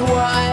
why